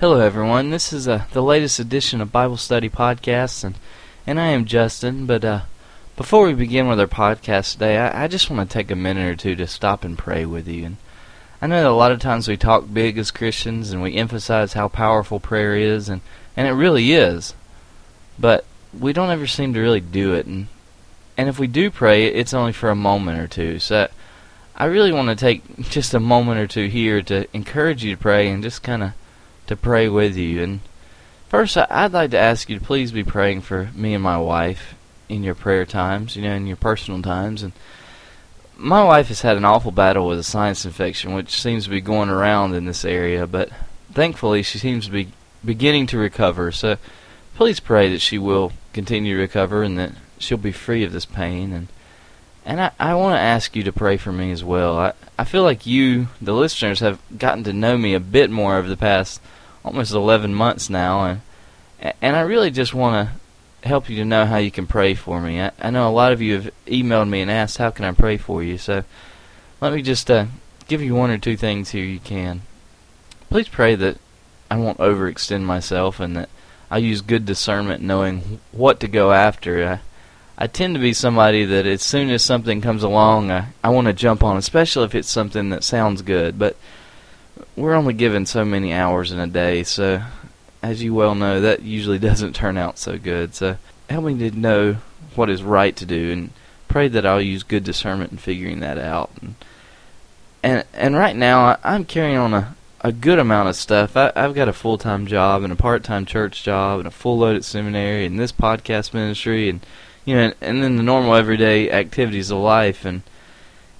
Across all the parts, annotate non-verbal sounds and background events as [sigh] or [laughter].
Hello, everyone. This is uh, the latest edition of Bible Study Podcasts, and, and I am Justin. But uh, before we begin with our podcast today, I, I just want to take a minute or two to stop and pray with you. And I know that a lot of times we talk big as Christians and we emphasize how powerful prayer is, and, and it really is. But we don't ever seem to really do it. And, and if we do pray, it's only for a moment or two. So I really want to take just a moment or two here to encourage you to pray and just kind of to pray with you. And first, I'd like to ask you to please be praying for me and my wife in your prayer times, you know, in your personal times. And my wife has had an awful battle with a sinus infection, which seems to be going around in this area, but thankfully she seems to be beginning to recover. So please pray that she will continue to recover and that she'll be free of this pain. And and I, I want to ask you to pray for me as well. I, I feel like you, the listeners, have gotten to know me a bit more over the past almost 11 months now, and and I really just want to help you to know how you can pray for me. I, I know a lot of you have emailed me and asked how can I pray for you, so let me just uh, give you one or two things here you can. Please pray that I won't overextend myself and that I use good discernment knowing what to go after. I, I tend to be somebody that as soon as something comes along, I, I want to jump on, especially if it's something that sounds good. But we're only given so many hours in a day, so as you well know, that usually [laughs] doesn't turn out so good. So help me to know what is right to do, and pray that I'll use good discernment in figuring that out. And and, and right now, I'm carrying on a a good amount of stuff. I, I've got a full time job and a part time church job and a full load at seminary and this podcast ministry and you know and then the normal everyday activities of life and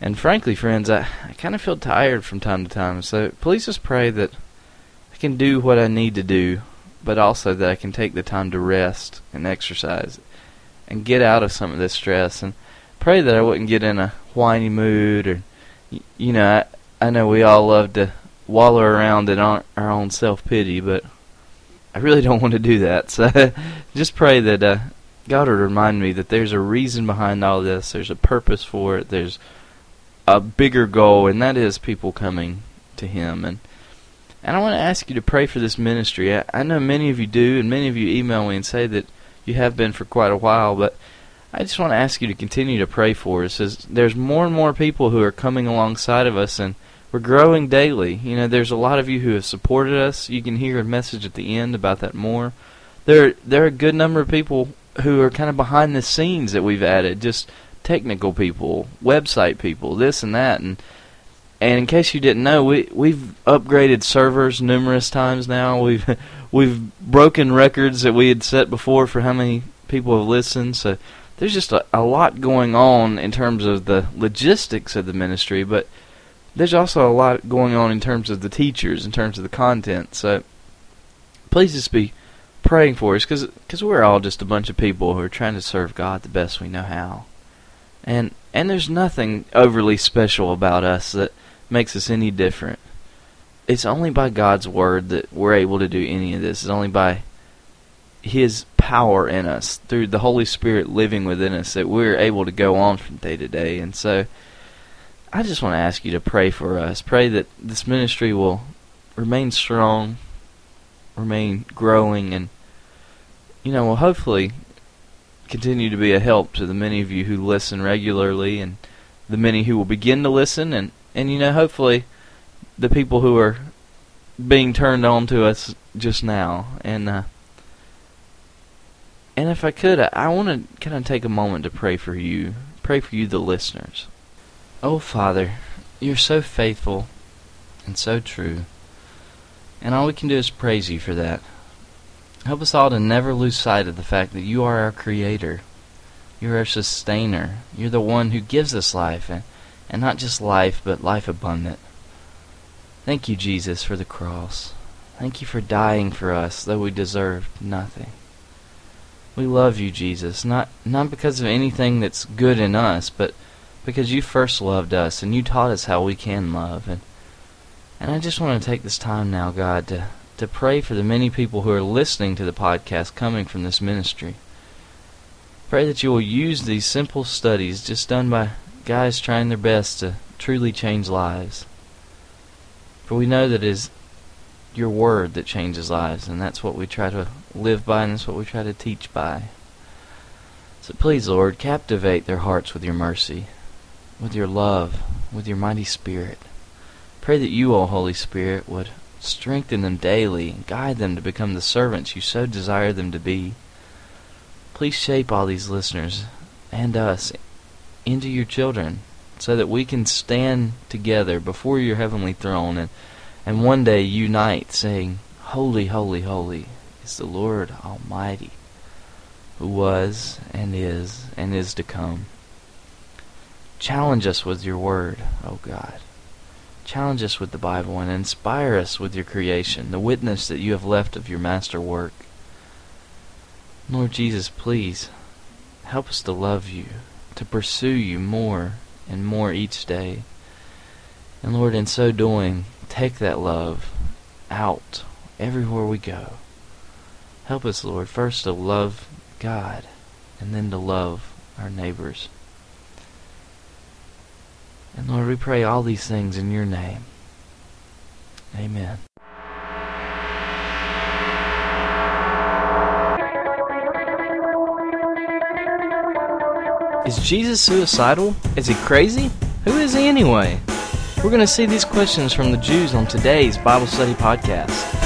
and frankly, friends, I, I kind of feel tired from time to time. So please just pray that I can do what I need to do, but also that I can take the time to rest and exercise and get out of some of this stress. And pray that I wouldn't get in a whiny mood or, you know, I, I know we all love to wallow around in our, our own self pity, but I really don't want to do that. [laughs] So just pray that uh, God would remind me that there's a reason behind all this. There's a purpose for it. There's a bigger goal, and that is people coming to Him. And and I want to ask you to pray for this ministry. I, I know many of you do, and many of you email me and say that you have been for quite a while, but I just want to ask you to continue to pray for us. As there's more and more people who are coming alongside of us, and we're growing daily. You know, there's a lot of you who have supported us. You can hear a message at the end about that more. There, there are a good number of people who are kind of behind the scenes that we've added, just technical people, website people, this and that, and and in case you didn't know, we we've upgraded servers numerous times now. We've [laughs] we've broken records that we had set before for how many people have listened. So there's just a, a lot going on in terms of the logistics of the ministry, but there's also a lot going on in terms of the teachers, in terms of the content. So please just be praying for us, because cause we're all just a bunch of people who are trying to serve God the best we know how. And and there's nothing overly special about us that makes us any different. It's only by God's word that we're able to do any of this. It's only by his power in us through the Holy Spirit living within us that we're able to go on from day to day. And so I just want to ask you to pray for us. Pray that this ministry will remain strong, remain growing and you know, will hopefully continue to be a help to the many of you who listen regularly and the many who will begin to listen. And and you know hopefully the people who are being turned on to us just now. And uh, and if I could I, I want to kind of take a moment to pray for you pray for you the listeners? Oh father you're so faithful and so true. And all we can do is praise you for that Help us all to never lose sight of the fact that you are our creator. You're our sustainer. You're the one who gives us life, and, and not just life, but life abundant. Thank you, Jesus, for the cross. Thank you for dying for us, though we deserved nothing. We love you, Jesus, not not because of anything that's good in us, but because you first loved us and you taught us how we can love. And and I just want to take this time now, God, to to pray for the many people who are listening to the podcast coming from this ministry. Pray that you will use these simple studies just done by guys trying their best to truly change lives. For we know that it is your word that changes lives, and that's what we try to live by, and that's what we try to teach by. So please, Lord, captivate their hearts with your mercy, with your love, with your mighty Spirit. Pray that you, O Holy Spirit, would strengthen them daily and guide them to become the servants you so desire them to be. Please shape all these listeners and us into your children so that we can stand together before your heavenly throne and, and one day unite, saying, Holy, holy, holy is the Lord Almighty, who was and is and is to come. Challenge us with your word, O God. Challenge us with the Bible and inspire us with your creation, the witness that you have left of your master work. Lord Jesus, please help us to love you, to pursue you more and more each day. And Lord, in so doing, take that love out everywhere we go. Help us, Lord, first to love God and then to love our neighbors. And Lord, we pray all these things in your name. Amen. Is Jesus suicidal? Is he crazy? Who is he anyway? We're going to see these questions from the Jews on today's Bible Study Podcast.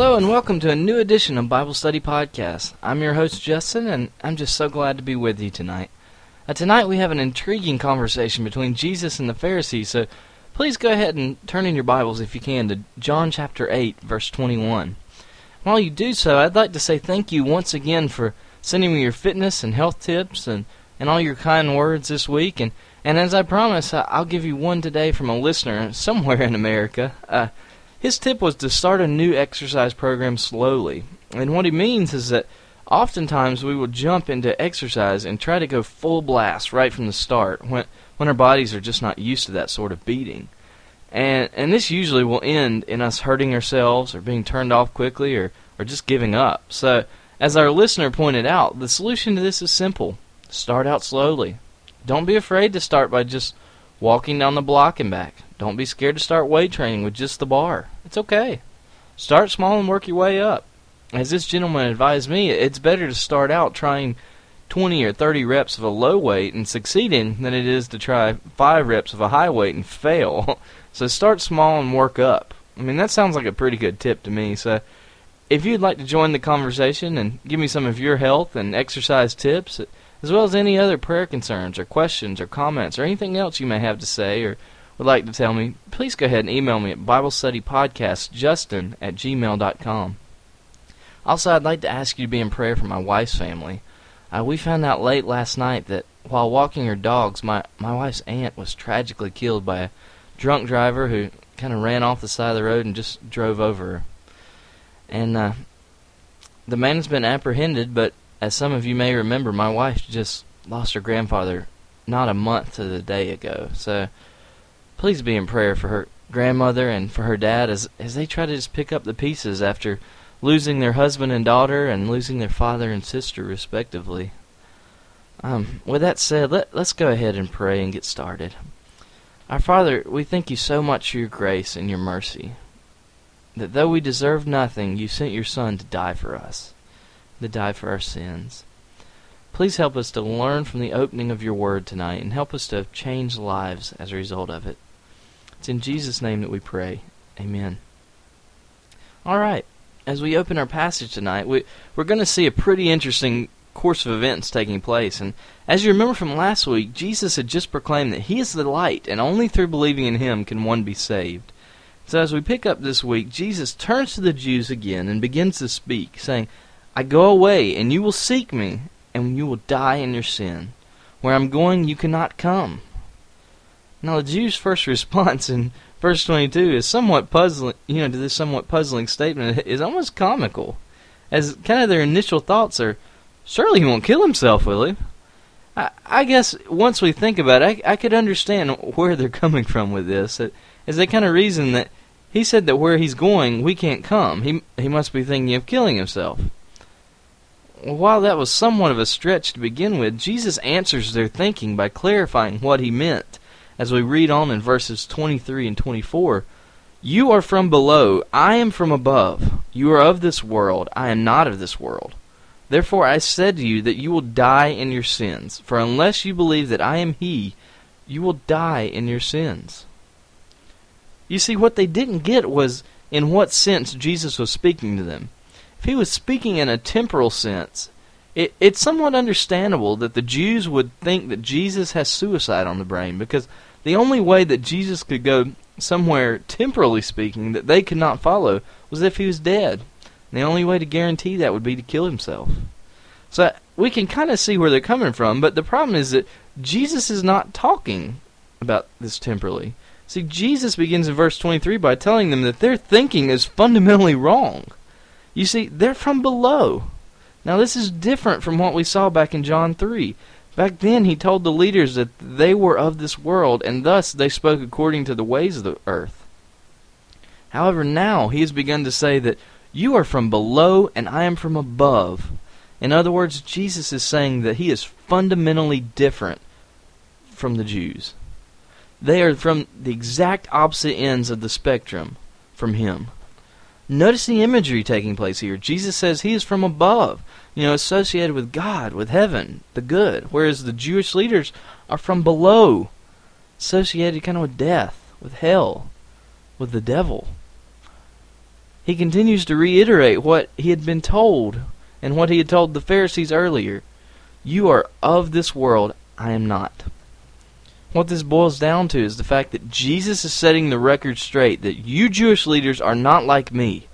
Hello and welcome to a new edition of Bible Study Podcast. I'm your host Justin and I'm just so glad to be with you tonight. Uh, tonight we have an intriguing conversation between Jesus and the Pharisees, so please go ahead and turn in your Bibles if you can to John chapter 8 verse 21. While you do so, I'd like to say thank you once again for sending me your fitness and health tips and, and all your kind words this week. And, and as I promised, I'll give you one today from a listener somewhere in America. Uh, his tip was to start a new exercise program slowly. And what he means is that oftentimes we will jump into exercise and try to go full blast right from the start when, when our bodies are just not used to that sort of beating and and this usually will end in us hurting ourselves or being turned off quickly or or just giving up. So, as our listener pointed out, the solution to this is simple. Start out slowly. Don't be afraid to start by just walking down the block and back. Don't be scared to start weight training with just the bar. It's okay. Start small and work your way up. As this gentleman advised me, it's better to start out trying 20 or 30 reps of a low weight and succeeding than it is to try 5 reps of a high weight and fail. [laughs] So start small and work up. I mean, that sounds like a pretty good tip to me. So if you'd like to join the conversation and give me some of your health and exercise tips, as well as any other prayer concerns or questions or comments or anything else you may have to say or would like to tell me, please go ahead and email me at BibleStudyPodcastJustin at gmail.com. Also, I'd like to ask you to be in prayer for my wife's family. Uh, we found out late last night that while walking her dogs, my, my wife's aunt was tragically killed by a drunk driver who kind of ran off the side of the road and just drove over her. And uh, the man has been apprehended, but as some of you may remember, my wife just lost her grandfather not a month to the day ago. So please be in prayer for her grandmother and for her dad as as they try to just pick up the pieces after losing their husband and daughter and losing their father and sister respectively. Um, with that said, let let's go ahead and pray and get started. Our Father, we thank you so much for your grace and your mercy. That though we deserve nothing, you sent your Son to die for us, to die for our sins. Please help us to learn from the opening of your word tonight and help us to change lives as a result of it. It's in Jesus' name that we pray. Amen. All right. As we open our passage tonight, we, we're going to see a pretty interesting course of events taking place. And as you remember from last week, Jesus had just proclaimed that He is the light, and only through believing in Him can one be saved. So as we pick up this week, Jesus turns to the Jews again and begins to speak, saying, I go away, and you will seek me, and you will die in your sin. Where I'm going, you cannot come. Now, the Jews' first [laughs] response in verse 22 is somewhat puzzling, you know, to this somewhat puzzling statement is almost comical, as kind of their initial thoughts are, Surely he won't kill himself, will he? I, I guess once we think about it, I, I could understand [laughs] where they're coming from with this. As they kind of reason that he said that where he's going, we can't come. He he must be thinking of killing himself. While that was somewhat of a stretch to begin with, Jesus answers their thinking by clarifying what he meant. As we read on in verses 23 and 24, You are from below, I am from above. You are of this world, I am not of this world. Therefore I said to you that you will die in your sins, for unless you believe that I am He, you will die in your sins. You see, what they didn't get was in what sense Jesus was speaking to them. If he was speaking in a temporal sense, it, it's somewhat understandable that the Jews would think that Jesus has suicide on the brain because the only way that Jesus could go somewhere, temporally speaking, that they could not follow was if he was dead. And the only way to guarantee that would be to kill himself. So we can kind of see where they're coming from, but the problem is that Jesus is not talking about this temporally. See, Jesus begins in verse 23 by telling them that their thinking is fundamentally wrong. You see, they're from below. Now, this is different from what we saw back in John 3. Back then, he told the leaders that they were of this world, and thus they spoke according to the ways of the earth. However, now he has begun to say that you are from below, and I am from above. In other words, Jesus is saying that he is fundamentally different from the Jews. They are from the exact opposite ends of the spectrum from him. Notice the imagery taking place here. Jesus says he is from above, you know, associated with God, with heaven, the good, whereas the Jewish leaders are from below, associated kind of with death, with hell, with the devil. He continues to reiterate what he had been told and what he had told the Pharisees earlier. You are of this world, I am not. What this boils down to is the fact that Jesus is setting the record straight that you Jewish leaders are not like me.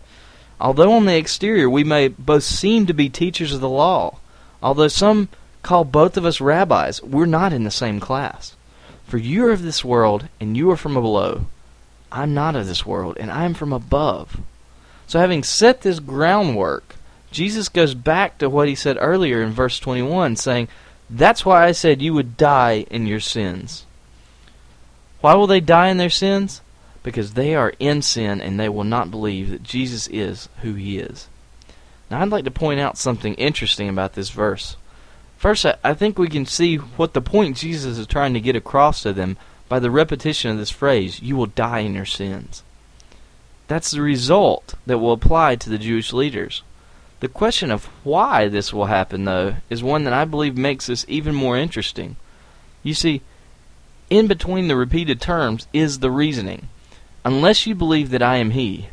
Although on the exterior we may both seem to be teachers of the law, although some call both of us rabbis, we're not in the same class. For you are of this world, and you are from below. I'm not of this world, and I am from above. So, having set this groundwork, Jesus goes back to what he said earlier in verse 21, saying, That's why I said you would die in your sins. Why will they die in their sins? Because they are in sin and they will not believe that Jesus is who he is. Now, I'd like to point out something interesting about this verse. First, I think we can see what the point Jesus is trying to get across to them by the repetition of this phrase, You will die in your sins. That's the result that will apply to the Jewish leaders. The question of why this will happen, though, is one that I believe makes this even more interesting. You see, in between the repeated terms is the reasoning. Unless you believe that I am He.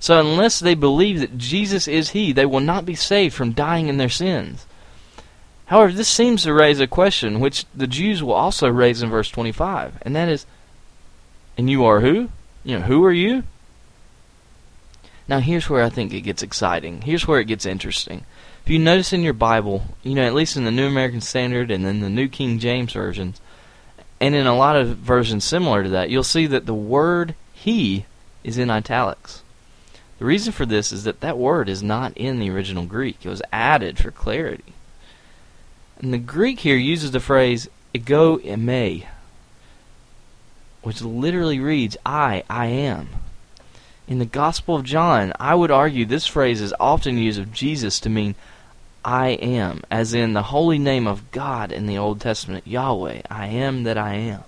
So, unless they believe that Jesus is He, they will not be saved from dying in their sins. However, this seems to raise a question which the Jews will also raise in verse 25, and that is, And you are who? You know, who are you? Now, here's where I think it gets exciting. Here's where it gets interesting. If you notice in your Bible, you know, at least in the New American Standard and in the New King James versions, and in a lot of versions similar to that, you'll see that the word he is in italics. The reason for this is that that word is not in the original Greek. It was added for clarity. And the Greek here uses the phrase ego eimi, which literally reads I, I am. In the Gospel of John, I would argue this phrase is often used of Jesus to mean I am, as in the holy name of God in the Old Testament, Yahweh, I am that I am.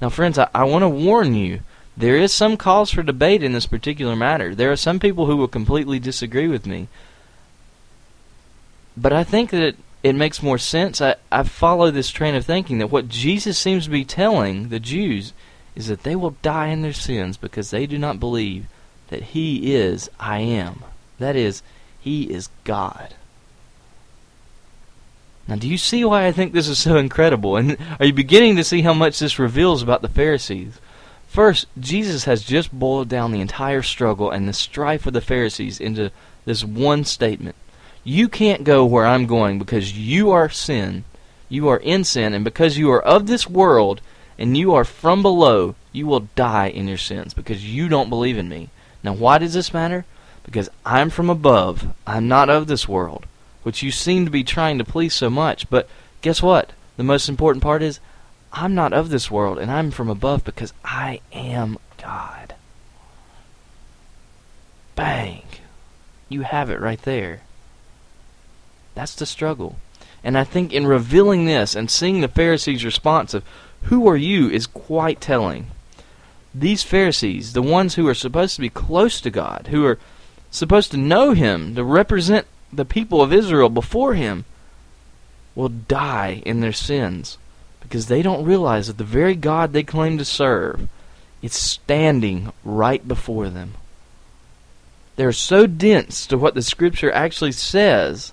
Now, friends, I, I want to warn you, there is some cause for debate in this particular matter. There are some people who will completely disagree with me. But I think that it, makes more sense. I, I follow this train of thinking that what Jesus seems to be telling the Jews is that they will die in their sins because they do not believe that He is I am. That is, He is God. Now, do you see why I think this is so incredible? And are you beginning to see how much this reveals about the Pharisees? First, Jesus has just boiled down the entire struggle and the strife of the Pharisees into this one statement. You can't go where I'm going because you are sin. You are in sin, and because you are of this world and you are from below, you will die in your sins because you don't believe in me. Now, why does this matter? Because I'm from above. I'm not of this world which you seem to be trying to please so much. But guess what? The most important part is I'm not of this world and I'm from above because I am God. Bang. You have it right there. That's the struggle. And I think in revealing this and seeing the Pharisees' response of, Who are you is quite telling. These Pharisees, the ones who are supposed to be close to God, who are supposed to know Him, to represent the people of Israel before Him, will die in their sins because they don't realize that the very God they claim to serve is standing right before them. They're so dense to what the Scripture actually says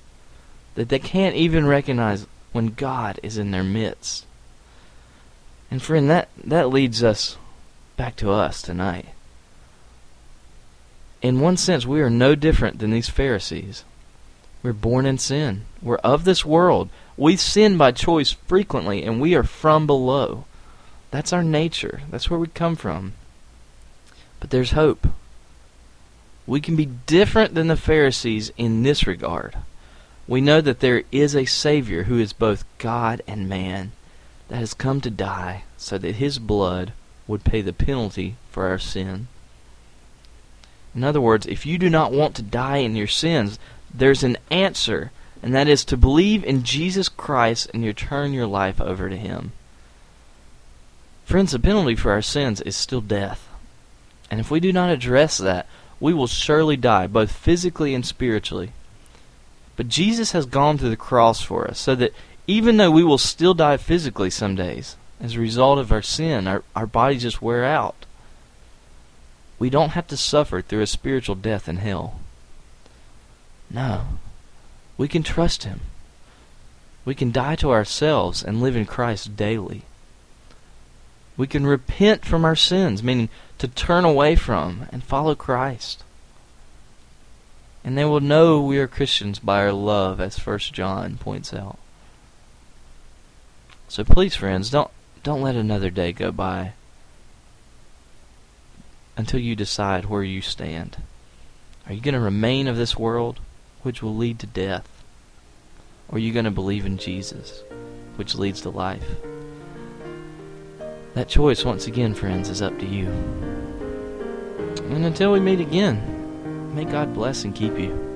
that they can't even recognize when God is in their midst. And friend, that, that leads us back to us tonight. In one sense, we are no different than these Pharisees. We're born in sin. We're of this world. We sin by choice frequently, and we are from below. That's our nature. That's where we come from. But there's hope. We can be different than the Pharisees in this regard. We know that there is a Savior who is both God and man that has come to die so that his blood would pay the penalty for our sin. In other words, if you do not want to die in your sins, there's an answer, and that is to believe in Jesus Christ and you turn your life over to him. Friends, the penalty for our sins is still death. And if we do not address that, we will surely die, both physically and spiritually. But Jesus has gone to the cross for us, so that even though we will still die physically some days, as a result of our sin, our, our bodies just wear out, we don't have to suffer through a spiritual death in hell. No. We can trust Him. We can die to ourselves and live in Christ daily. We can repent from our sins, meaning to turn away from and follow Christ. And they will know we are Christians by our love, as First John points out. So please, friends, don't don't let another day go by until you decide where you stand. Are you going to remain of this world, which will lead to death? Or are you going to believe in Jesus, which leads to life? That choice, once again, friends, is up to you. And until we meet again, may God bless and keep you.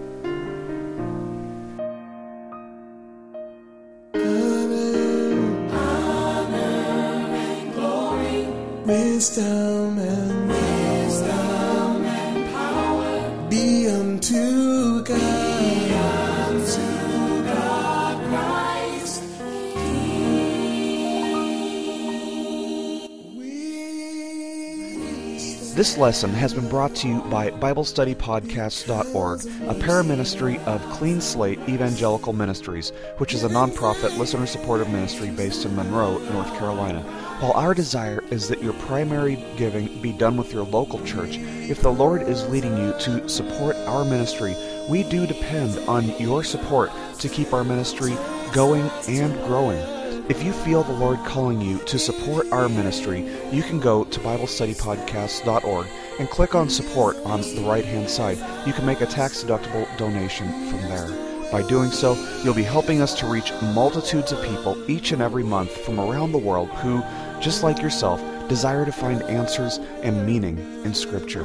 wisdom and wisdom and power be unto God. This lesson has been brought to you by BibleStudyPodcasts.org, a paraministry of Clean Slate Evangelical Ministries, which is a nonprofit listener supported ministry based in Monroe, North Carolina. While our desire is that your primary giving be done with your local church, if the Lord is leading you to support our ministry, we do depend on your support to keep our ministry going and growing. If you feel the Lord calling you to support our ministry, you can go to BibleStudyPodcasts.org and click on support on the right hand side. You can make a tax deductible donation from there. By doing so, you'll be helping us to reach multitudes of people each and every month from around the world who, just like yourself, desire to find answers and meaning in Scripture.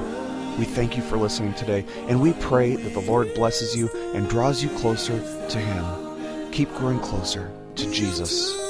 We thank you for listening today, and we pray that the Lord blesses you and draws you closer to Him. Keep growing closer to Jesus.